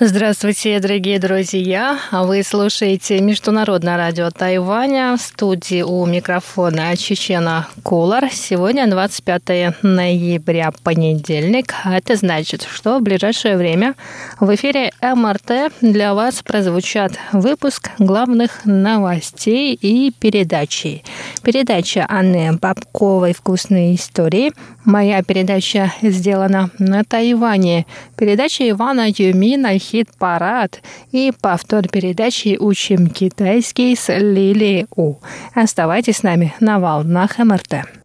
Здравствуйте, дорогие друзья! Вы слушаете Международное радио Тайваня. В студии у микрофона Чечена Кулар. Сегодня 25 ноября, понедельник. Это значит, что в ближайшее время в эфире МРТ для вас прозвучат выпуск главных новостей и передачи. Передача Анны Бабковой «Вкусные истории». Моя передача сделана на Тайване. Передача Ивана Юмина хит-парад и повтор передачи «Учим китайский» с Лили У. Оставайтесь с нами на волнах МРТ.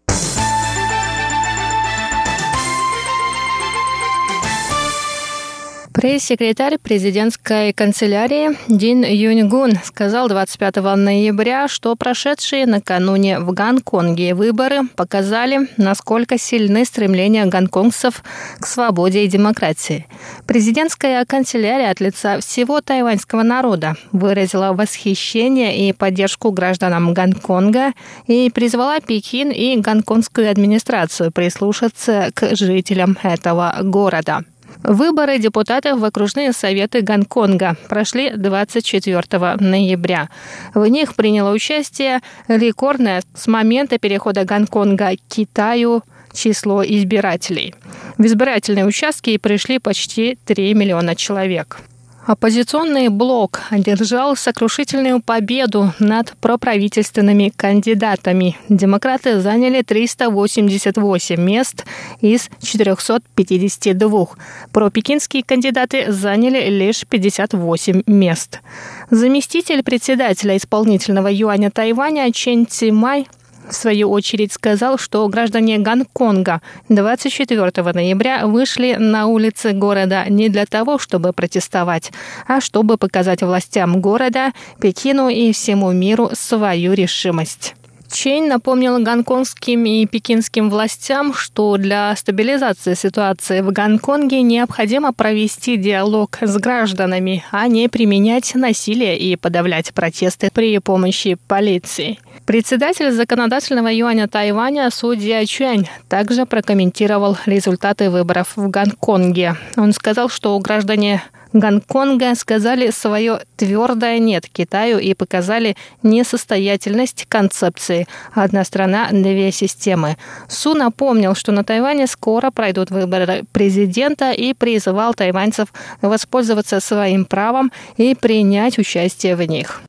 Пресс-секретарь президентской канцелярии Дин Юньгун сказал 25 ноября, что прошедшие накануне в Гонконге выборы показали, насколько сильны стремления гонконгцев к свободе и демократии. Президентская канцелярия от лица всего тайваньского народа выразила восхищение и поддержку гражданам Гонконга и призвала Пекин и гонконгскую администрацию прислушаться к жителям этого города. Выборы депутатов в окружные советы Гонконга прошли 24 ноября. В них приняло участие рекордное с момента перехода Гонконга к Китаю число избирателей. В избирательные участки пришли почти 3 миллиона человек. Оппозиционный блок одержал сокрушительную победу над проправительственными кандидатами. Демократы заняли 388 мест из 452. Пропекинские кандидаты заняли лишь 58 мест. Заместитель председателя исполнительного юаня Тайваня Чен Цимай в свою очередь сказал, что граждане Гонконга 24 ноября вышли на улицы города не для того, чтобы протестовать, а чтобы показать властям города, Пекину и всему миру свою решимость. Чейн напомнил гонконгским и пекинским властям, что для стабилизации ситуации в Гонконге необходимо провести диалог с гражданами, а не применять насилие и подавлять протесты при помощи полиции. Председатель законодательного юаня Тайваня судья Чуань также прокомментировал результаты выборов в Гонконге. Он сказал, что граждане Гонконга сказали свое твердое «нет» Китаю и показали несостоятельность концепции «одна страна, две системы». Су напомнил, что на Тайване скоро пройдут выборы президента и призывал тайваньцев воспользоваться своим правом и принять участие в них.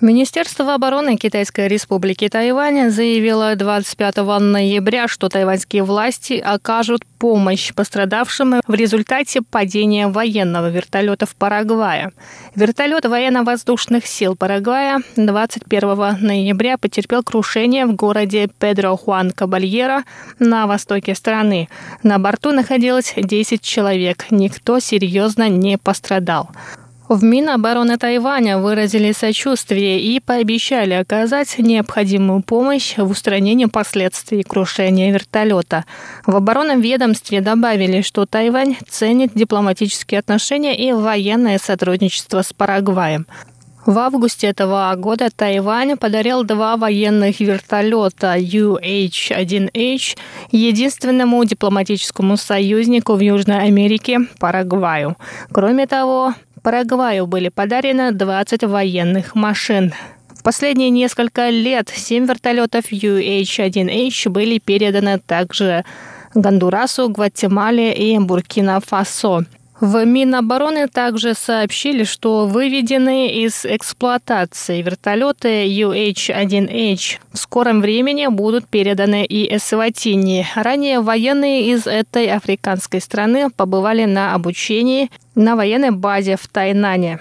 Министерство обороны Китайской республики Тайвань заявило 25 ноября, что тайваньские власти окажут помощь пострадавшим в результате падения военного вертолета в Парагвае. Вертолет военно-воздушных сил Парагвая 21 ноября потерпел крушение в городе Педро Хуан Кабальера на востоке страны. На борту находилось 10 человек. Никто серьезно не пострадал. В Минобороны Тайваня выразили сочувствие и пообещали оказать необходимую помощь в устранении последствий крушения вертолета. В оборонном ведомстве добавили, что Тайвань ценит дипломатические отношения и военное сотрудничество с Парагваем. В августе этого года Тайвань подарил два военных вертолета UH-1H единственному дипломатическому союзнику в Южной Америке – Парагваю. Кроме того, Парагваю были подарены 20 военных машин. В последние несколько лет 7 вертолетов UH-1H были переданы также Гондурасу, Гватемале и Буркина-Фасо. В Минобороны также сообщили, что выведенные из эксплуатации вертолеты UH-1H в скором времени будут переданы и Эсватини. Ранее военные из этой африканской страны побывали на обучении на военной базе в Тайнане.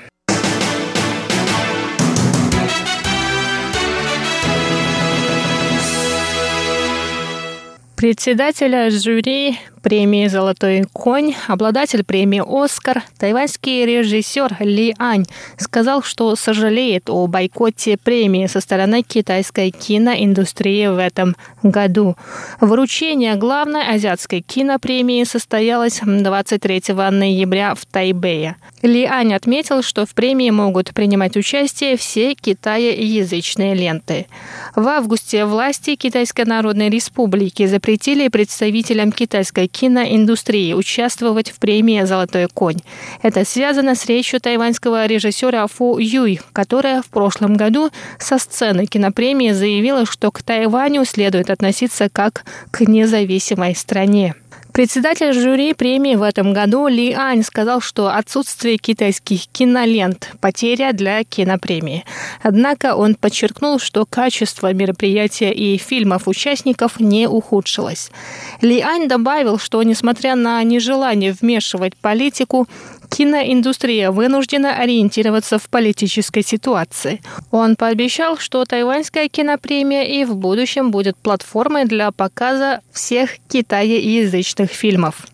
Председателя жюри премии «Золотой конь», обладатель премии «Оскар», тайваньский режиссер Ли Ань сказал, что сожалеет о бойкоте премии со стороны китайской киноиндустрии в этом году. Вручение главной азиатской кинопремии состоялось 23 ноября в Тайбэе. Ли Ань отметил, что в премии могут принимать участие все китаеязычные ленты. В августе власти Китайской Народной Республики запретили представителям китайской киноиндустрии участвовать в премии «Золотой конь». Это связано с речью тайваньского режиссера Фу Юй, которая в прошлом году со сцены кинопремии заявила, что к Тайваню следует относиться как к независимой стране. Председатель жюри премии в этом году Ли Ань сказал, что отсутствие китайских кинолент – потеря для кинопремии. Однако он подчеркнул, что качество мероприятия и фильмов участников не ухудшилось. Ли Ань добавил, что несмотря на нежелание вмешивать политику, киноиндустрия вынуждена ориентироваться в политической ситуации. Он пообещал, что тайваньская кинопремия и в будущем будет платформой для показа всех китаеязычных фильмов.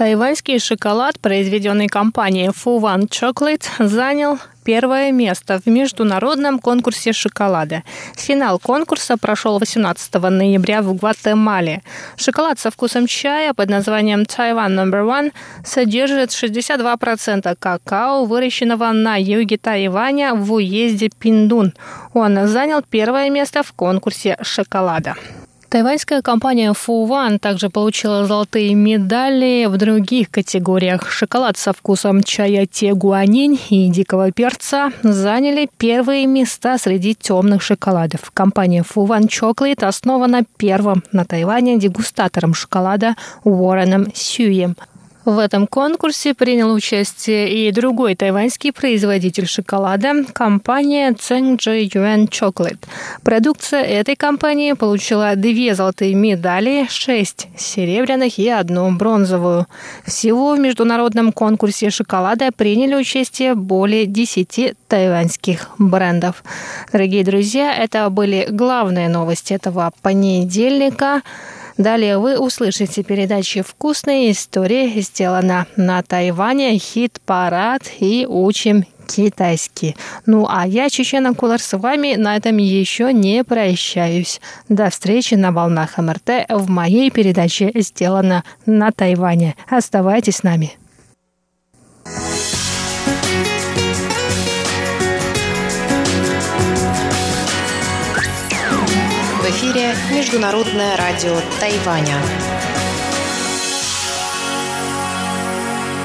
Тайваньский шоколад, произведенный компанией Fuwan Chocolate, занял первое место в международном конкурсе шоколада. Финал конкурса прошел 18 ноября в Гватемале. Шоколад со вкусом чая под названием Taiwan Number One содержит 62% какао, выращенного на юге Тайваня в уезде Пиндун. Он занял первое место в конкурсе шоколада. Тайваньская компания Фуван также получила золотые медали в других категориях. Шоколад со вкусом чая тегуанинь и дикого перца заняли первые места среди темных шоколадов. Компания Фуван Chocolate основана первым на Тайване дегустатором шоколада Уорреном Сюем. В этом конкурсе принял участие и другой тайваньский производитель шоколада – компания Цэнджи Юэн Chocolate. Продукция этой компании получила две золотые медали, шесть серебряных и одну бронзовую. Всего в международном конкурсе шоколада приняли участие более десяти тайваньских брендов. Дорогие друзья, это были главные новости этого понедельника. Далее вы услышите передачи «Вкусные истории», сделана на Тайване, хит-парад и учим китайский. Ну а я, Чечена Кулар, с вами на этом еще не прощаюсь. До встречи на волнах МРТ в моей передаче «Сделано на Тайване». Оставайтесь с нами. Международное радио Тайваня.